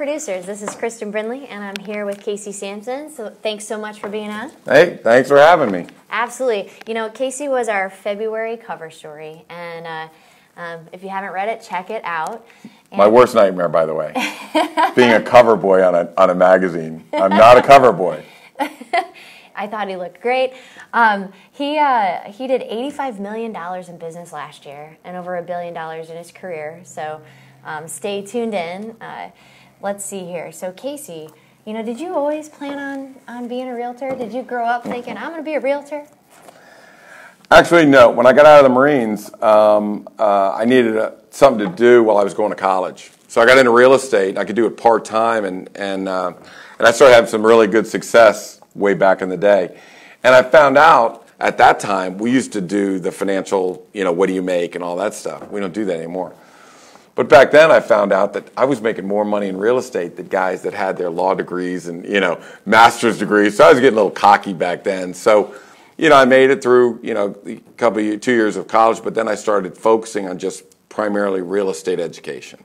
Producers. This is Kristen Brindley, and I'm here with Casey Samson. So, thanks so much for being on. Hey, thanks for having me. Absolutely. You know, Casey was our February cover story, and uh, um, if you haven't read it, check it out. And My worst nightmare, by the way, being a cover boy on a, on a magazine. I'm not a cover boy. I thought he looked great. Um, he uh, he did 85 million dollars in business last year, and over a billion dollars in his career. So, um, stay tuned in. Uh, let's see here. So, Casey, you know, did you always plan on on being a realtor? Did you grow up thinking I'm going to be a realtor? Actually, no. When I got out of the Marines, um, uh, I needed uh something to do while I was going to college. So I got into real estate. I could do it part time, and and uh, and I started having some really good success way back in the day. And I found out at that time we used to do the financial, you know, what do you make and all that stuff. We don't do that anymore. But back then, I found out that I was making more money in real estate than guys that had their law degrees and you know master's degrees. So I was getting a little cocky back then. So you know, I made it through, you know, a couple two years of college, but then I started focusing on just primarily real estate education.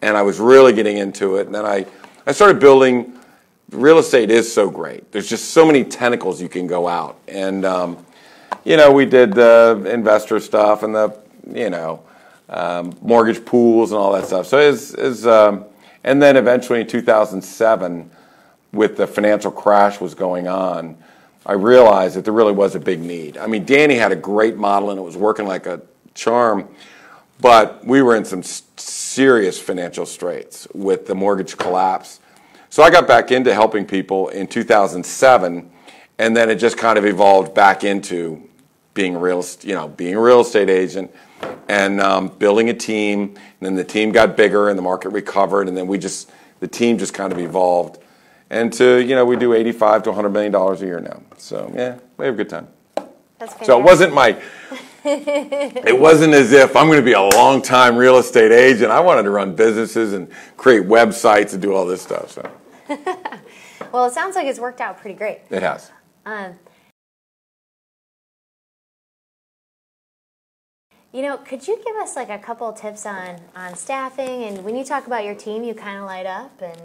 And I was really getting into it. And then I, I started building, real estate is so great. There's just so many tentacles you can go out. And, um, you know, we did the investor stuff and the, you know, um, mortgage pools and all that stuff. So it's, it's um, and then eventually in 2007, with the financial crash was going on, I realized that there really was a big need. I mean, Danny had a great model and it was working like a charm, but we were in some serious financial straits with the mortgage collapse. So I got back into helping people in 2007, and then it just kind of evolved back into being real, you know, being a real estate agent and um, building a team. And then the team got bigger, and the market recovered, and then we just the team just kind of evolved and to you know we do 85 to 100 million dollars a year now. So yeah we have a good time. So it wasn't my it wasn't as if i'm going to be a long time real estate agent. I wanted to run businesses and create websites and do all this stuff so. Well it sounds like it's worked out pretty great. It has. Um, You know, could you give us like a couple of tips on on staffing and when you talk about your team, you kind of light up and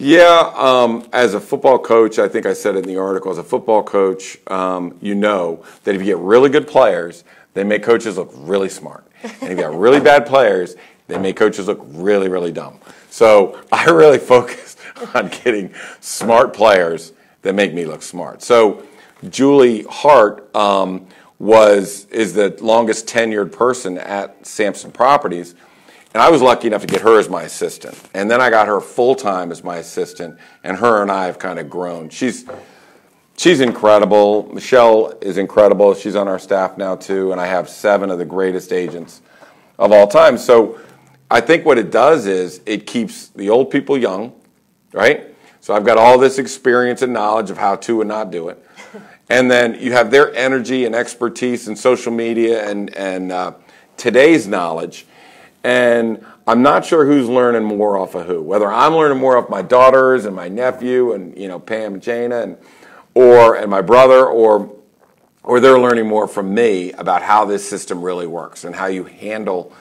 yeah, um, as a football coach, I think I said in the article. As a football coach, um, you know that if you get really good players, they make coaches look really smart, and if you got really bad players, they make coaches look really, really dumb. So I really focused on getting smart players that make me look smart. So Julie Hart um, was is the longest tenured person at Samson Properties and I was lucky enough to get her as my assistant. And then I got her full time as my assistant, and her and I have kind of grown. She's she's incredible. Michelle is incredible. She's on our staff now too, and I have seven of the greatest agents of all time. So I think what it does is it keeps the old people young, right? So I've got all this experience and knowledge of how to and not do it. And then you have their energy and expertise in social media and, and uh, today's knowledge and I'm not sure who's learning more off of who. Whether I'm learning more off my daughters and my nephew and you know Pam and Jana and or and my brother or or they're learning more from me about how this system really works and how you handle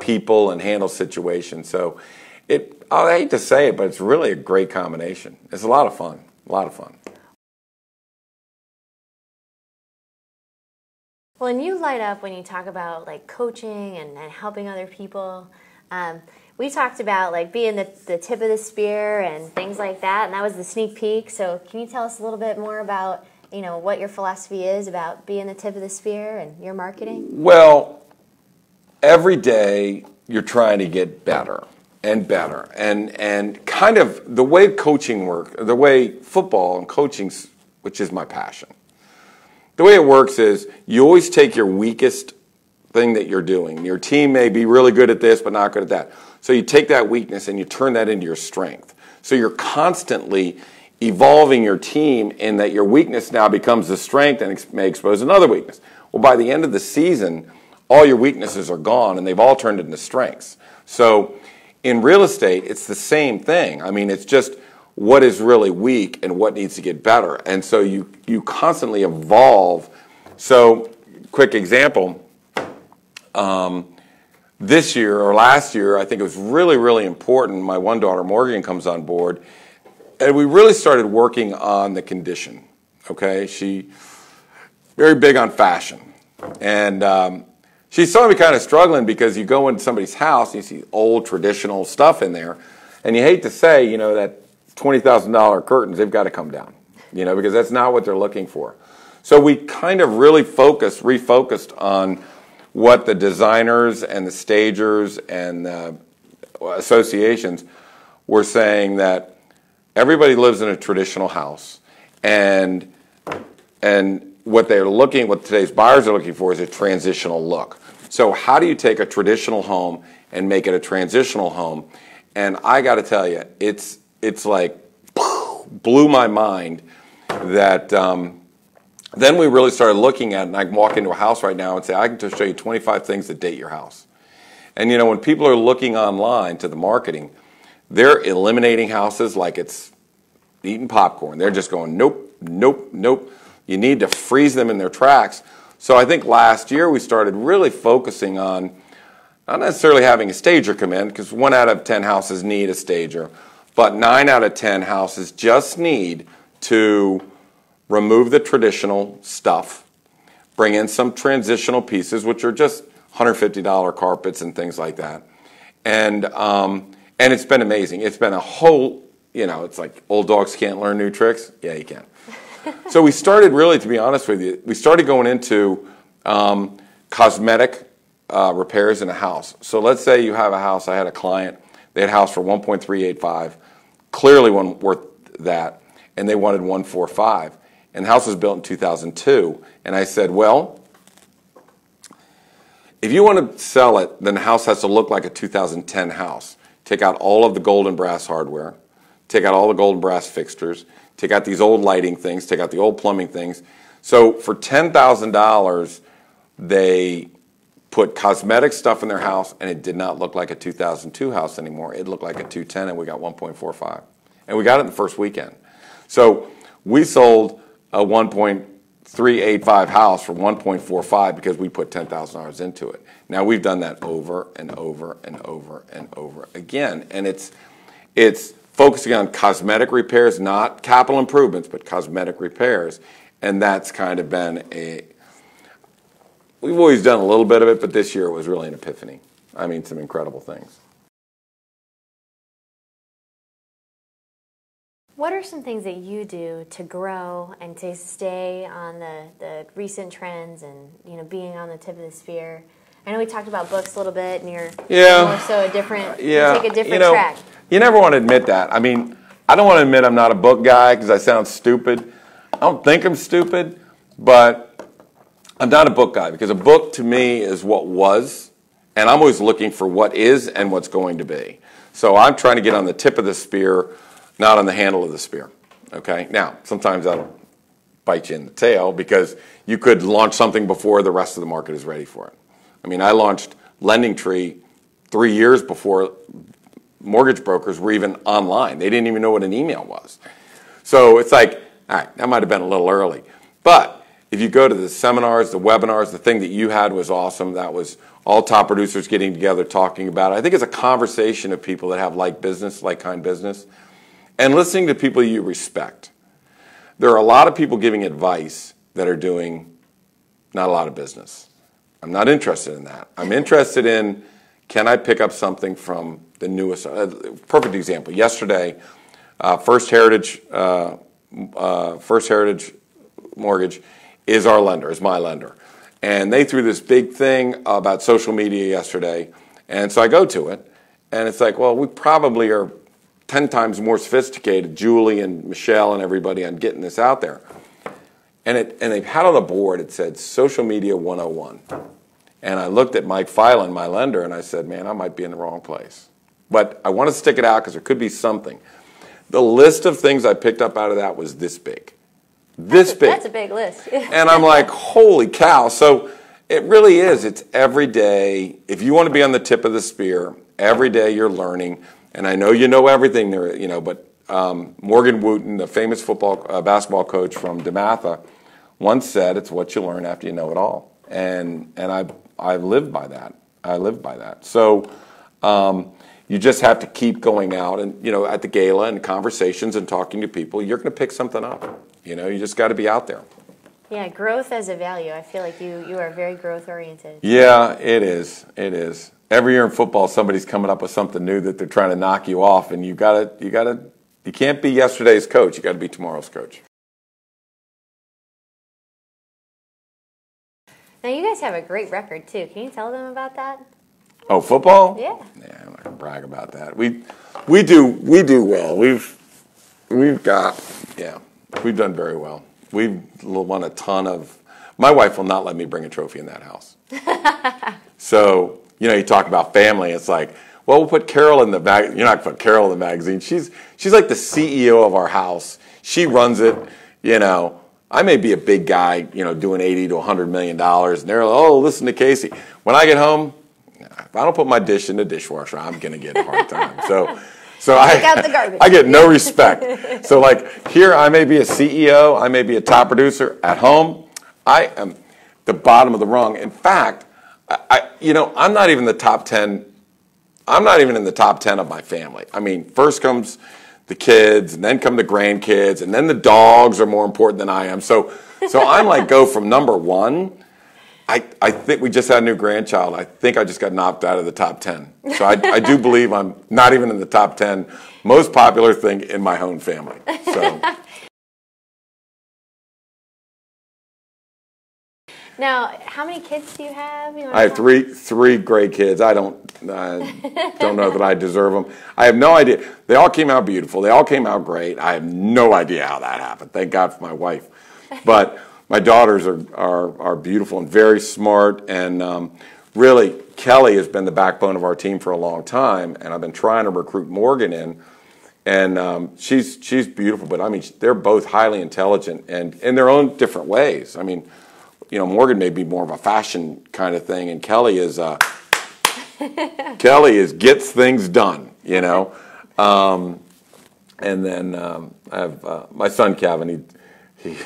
people and handle situations. So it I hate to say it, but it's really a great combination. It's a lot of fun. A lot of fun. Well, and you light up when you talk about like coaching and, and helping other people. Um, we talked about like being the, the tip of the spear and things like that, and that was the sneak peek. So, can you tell us a little bit more about you know what your philosophy is about being the tip of the spear and your marketing? Well, every day you're trying to get better and better, and and kind of the way coaching work, the way football and coaching, which is my passion the way it works is you always take your weakest thing that you're doing. Your team may be really good at this, but not good at that. So you take that weakness and you turn that into your strength. So you're constantly evolving your team in that your weakness now becomes the strength and may expose another weakness. Well, by the end of the season, all your weaknesses are gone and they've all turned into strengths. So in real estate, it's the same thing. I mean, it's just what is really weak and what needs to get better. And so you, you constantly evolve. So, quick example um, this year or last year, I think it was really, really important. My one daughter, Morgan, comes on board, and we really started working on the condition. Okay, she very big on fashion, and um, she saw me kind of struggling because you go into somebody's house and you see old traditional stuff in there, and you hate to say, you know, that twenty thousand dollar curtains they've got to come down, you know, because that's not what they're looking for. So we kind of really focused, refocused on what the designers and the stagers and the associations were saying that everybody lives in a traditional house and and what they're looking what today's buyers are looking for is a transitional look so how do you take a traditional home and make it a transitional home and i got to tell you it's it's like blew my mind that um, then we really started looking at it, and I can walk into a house right now and say, I can just show you 25 things that date your house. And you know, when people are looking online to the marketing, they're eliminating houses like it's eating popcorn. They're just going, nope, nope, nope. You need to freeze them in their tracks. So I think last year we started really focusing on not necessarily having a stager come in, because one out of 10 houses need a stager, but nine out of 10 houses just need to remove the traditional stuff, bring in some transitional pieces, which are just $150 carpets and things like that. And, um, and it's been amazing. It's been a whole, you know, it's like old dogs can't learn new tricks. Yeah, you can. so we started really, to be honest with you, we started going into um, cosmetic uh, repairs in a house. So let's say you have a house. I had a client, they had a house for 1.385, clearly one worth that, and they wanted 145 and the house was built in 2002. And I said, well, if you want to sell it, then the house has to look like a 2010 house. Take out all of the gold and brass hardware, take out all the gold and brass fixtures, take out these old lighting things, take out the old plumbing things. So for $10,000, they put cosmetic stuff in their house, and it did not look like a 2002 house anymore. It looked like a 210, and we got 1.45. And we got it the first weekend. So we sold a 1.385 house for 1.45 because we put $10,000 into it. Now we've done that over and over and over and over again, and it's it's focusing on cosmetic repairs, not capital improvements, but cosmetic repairs, and that's kind of been a. We've always done a little bit of it, but this year it was really an epiphany. I mean, some incredible things. What are some things that you do to grow and to stay on the, the recent trends and you know being on the tip of the spear? I know we talked about books a little bit, and you're yeah. more so a different. Yeah, you take a different you know, track. You never want to admit that. I mean, I don't want to admit I'm not a book guy because I sound stupid. I don't think I'm stupid, but I'm not a book guy because a book to me is what was, and I'm always looking for what is and what's going to be. So I'm trying to get on the tip of the spear not on the handle of the spear. Okay? Now, sometimes that'll bite you in the tail because you could launch something before the rest of the market is ready for it. I mean, I launched Lending Tree three years before mortgage brokers were even online. They didn't even know what an email was. So it's like, all right, that might have been a little early. But if you go to the seminars, the webinars, the thing that you had was awesome. That was all top producers getting together talking about it. I think it's a conversation of people that have like business, like kind business and listening to people you respect. There are a lot of people giving advice that are doing not a lot of business. I'm not interested in that. I'm interested in can I pick up something from the newest? Uh, perfect example. Yesterday, uh, First Heritage, uh, uh First Heritage Mortgage is our lender, is my lender, and they threw this big thing about social media yesterday, and so I go to it, and it's like, well, we probably are 10 times more sophisticated, Julie and Michelle and everybody on getting this out there. And, it, and they had on the board, it said Social Media 101. And I looked at Mike Filan, my lender, and I said, man, I might be in the wrong place. But I want to stick it out because there could be something. The list of things I picked up out of that was this big. This that's a, big. That's a big list. and I'm like, holy cow. So it really is. It's every day. If you want to be on the tip of the spear, every day you're learning and I know you know everything there, you know, but um, Morgan Wootten, the famous football uh, basketball coach from DeMatha, once said, "It's what you learn after you know it all," and and I I lived by that. I live by that. So um, you just have to keep going out and you know at the gala and conversations and talking to people. You're going to pick something up. You know, you just got to be out there. Yeah, growth as a value. I feel like you you are very growth oriented. Yeah, it is. It is. Every year in football, somebody's coming up with something new that they're trying to knock you off, and you got to you got to you can't be yesterday's coach. You got to be tomorrow's coach. Now you guys have a great record too. Can you tell them about that? Oh, football? Yeah. Yeah, I'm not gonna brag about that. We we do we do well. We've we've got yeah, we've done very well. We've won a ton of. My wife will not let me bring a trophy in that house. so you know, you talk about family. It's like, well, we'll put Carol in the bag. You're not gonna put Carol in the magazine. She's she's like the CEO of our house. She runs it. You know, I may be a big guy, you know, doing 80 to 100 million dollars, and they're like, oh, listen to Casey. When I get home, if I don't put my dish in the dishwasher, I'm gonna get a hard time. So, so I, out the garbage. I get no respect. so like here, I may be a CEO, I may be a top producer. At home, I am the bottom of the rung. In fact, I, I you know, I'm not even the top 10. I'm not even in the top 10 of my family. I mean, first comes the kids, and then come the grandkids, and then the dogs are more important than I am. So, so I'm like go from number one. I, I think we just had a new grandchild. I think I just got knocked out of the top 10. So I, I do believe I'm not even in the top 10 most popular thing in my own family. So Now, how many kids do you have? You I have three three great kids. I don't I don't know that I deserve them. I have no idea. They all came out beautiful. They all came out great. I have no idea how that happened. Thank God for my wife. But my daughters are are, are beautiful and very smart. And um, really, Kelly has been the backbone of our team for a long time. And I've been trying to recruit Morgan in. And um, she's she's beautiful, but I mean they're both highly intelligent and in their own different ways. I mean, you know, Morgan may be more of a fashion kind of thing, and Kelly is uh, Kelly is gets things done. You know, um, and then um, I have uh, my son Kevin. He he.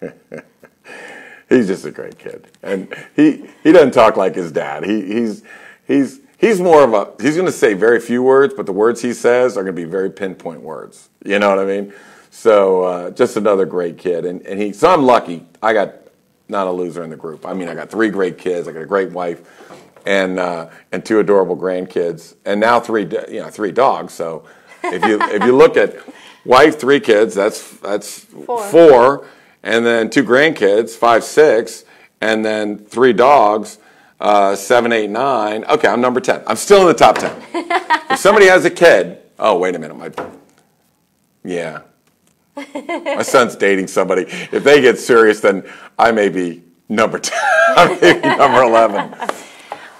he's just a great kid, and he he doesn't talk like his dad. He he's he's he's more of a he's going to say very few words, but the words he says are going to be very pinpoint words. You know what I mean? So uh, just another great kid, and and he. So I'm lucky. I got not a loser in the group. I mean, I got three great kids. I got a great wife, and uh, and two adorable grandkids, and now three you know three dogs. So if you if you look at wife, three kids, that's that's Four. four, and then two grandkids, five, six, and then three dogs. Uh, seven, eight, nine. Okay, I'm number ten. I'm still in the top ten. if somebody has a kid, oh wait a minute, my yeah, my son's dating somebody. If they get serious, then I may be number 10. I may be number 11.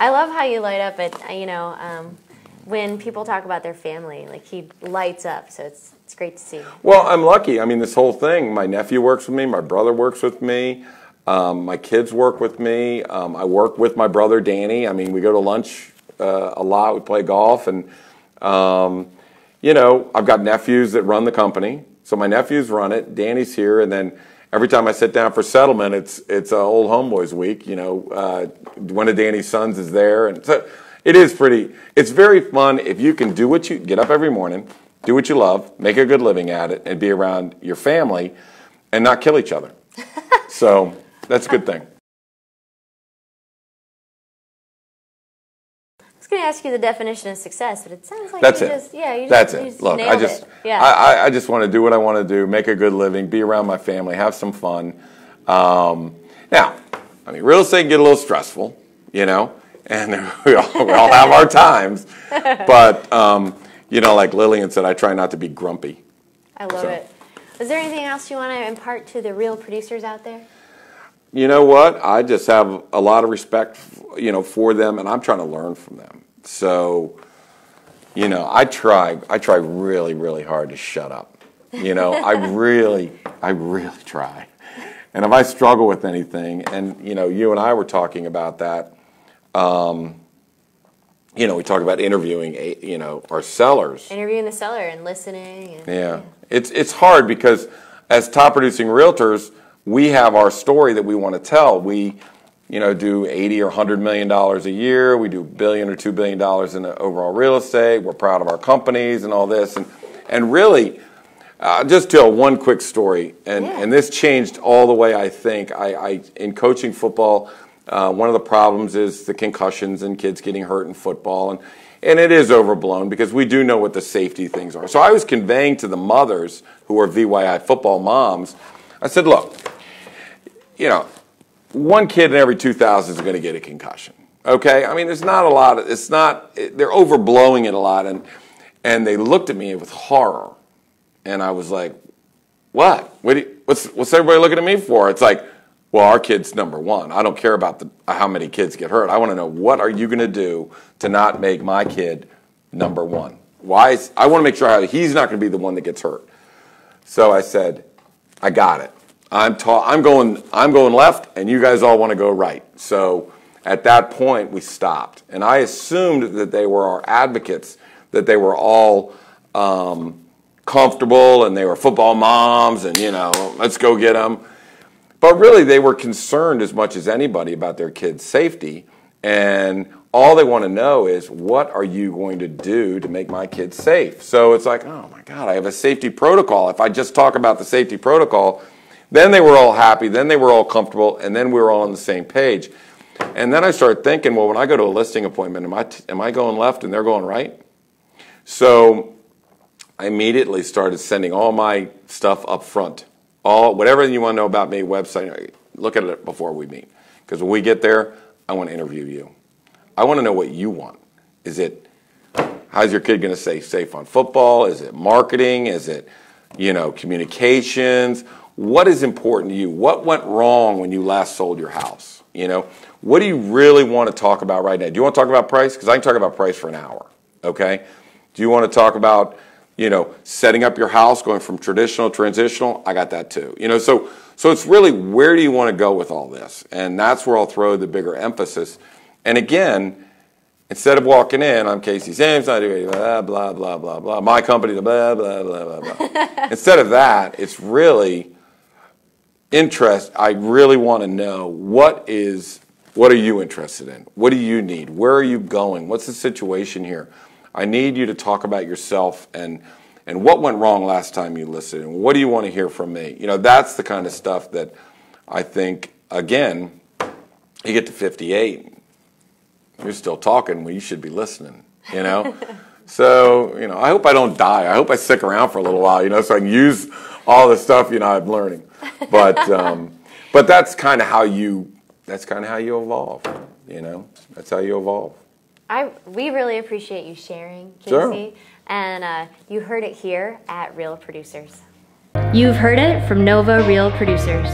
I love how you light up at you know um, when people talk about their family. Like he lights up, so it's it's great to see. Well, I'm lucky. I mean, this whole thing, my nephew works with me, my brother works with me, um, my kids work with me. Um, I work with my brother Danny. I mean, we go to lunch uh, a lot, we play golf, and, um, you know, I've got nephews that run the company. So my nephews run it, Danny's here, and then every time I sit down for settlement, it's it's uh, old homeboys week. You know, uh, one of Danny's sons is there, and so it is pretty. It's very fun if you can do what you get up every morning, do what you love, make a good living at it, and be around your family, and not kill each other. so that's a good thing. I was going to ask you the definition of success, but it sounds like That's you it. just yeah, you That's just, you it. just Look, I just, yeah. I, I, I just want to do what I want to do, make a good living, be around my family, have some fun. Um, now, I mean, real estate can get a little stressful, you know, and we all, we all have our times. But, um, you know, like Lillian said, I try not to be grumpy. I love so- it. Is there anything else you want to impart to the real producers out there? You know what? I just have a lot of respect, you know, for them, and I'm trying to learn from them. So, you know, I try, I try really, really hard to shut up. You know, I really, I really try. And if I struggle with anything, and you know, you and I were talking about that. Um, you know, we talk about interviewing, you know, our sellers. Interviewing the seller and listening. And, Yeah, it's it's hard because as top producing realtors, we have our story that we want to tell. We you know, do 80 or 100 million dollars a year. We do a billion or two billion dollars in overall real estate. We're proud of our companies and all this. And, and really, uh, just tell one quick story, and, yeah. and this changed all the way I think. I, I in coaching football, uh, one of the problems is the concussions and kids getting hurt in football, and and it is overblown because we do know what the safety things are. So I was conveying to the mothers who are VYI football moms, I said, look, you know, one kid in every 2,000 is going to get a concussion. Okay, I mean, there's not a lot. Of, it's not. They're overblowing it a lot, and and they looked at me with horror, and I was like, "What? What you, what's what's everybody looking at me for?" It's like, well, our kid's number one. I don't care about the, how many kids get hurt. I want to know what are you going to do to not make my kid number one. Why? Is, I want to make sure he's not going to be the one that gets hurt. So I said, I got it. I'm, ta- I'm, going, I'm going left, and you guys all want to go right. So at that point, we stopped. And I assumed that they were our advocates, that they were all um, comfortable and they were football moms, and, you know, let's go get them. But really, they were concerned as much as anybody about their kids' safety. And all they want to know is, what are you going to do to make my kids safe? So it's like, oh my God, I have a safety protocol. If I just talk about the safety protocol, then they were all happy, then they were all comfortable, and then we were all on the same page. And then I started thinking, well, when I go to a listing appointment, am I, t- am I going left and they're going right? So I immediately started sending all my stuff up front. All whatever you want to know about me, website, look at it before we meet. Because when we get there, I want to interview you. I want to know what you want. Is it how's your kid going to stay safe on football? Is it marketing? Is it you know communications? what is important to you? What went wrong when you last sold your house? You know, what do you really want to talk about right now? Do you want to talk about price? Because I can talk about price for an hour. Okay. Do you want to talk about, you know, setting up your house, going from traditional to transitional? I got that too. You know, so so it's really where do you want to go with all this? And that's where I'll throw the bigger emphasis. And again, instead of walking in, I'm Casey James, I do blah blah blah blah blah. My company, blah blah blah blah blah. instead of that, it's really interest, I really want to know what is what are you interested in? What do you need? Where are you going? What's the situation here? I need you to talk about yourself and and what went wrong last time you listened and what do you want to hear from me? You know, that's the kind of stuff that I think again, you get to 58, you're still talking when you should be listening, you know? so, you know, I hope I don't die. I hope I stick around for a little while, you know, so I can use all the stuff, you know, I'm learning but um, but that's kind of how you that's kind of how you evolve. You know, that's how you evolve. I we really appreciate you sharing, Casey, sure. and uh, you heard it here at Real Producers. You've heard it from Nova Real Producers.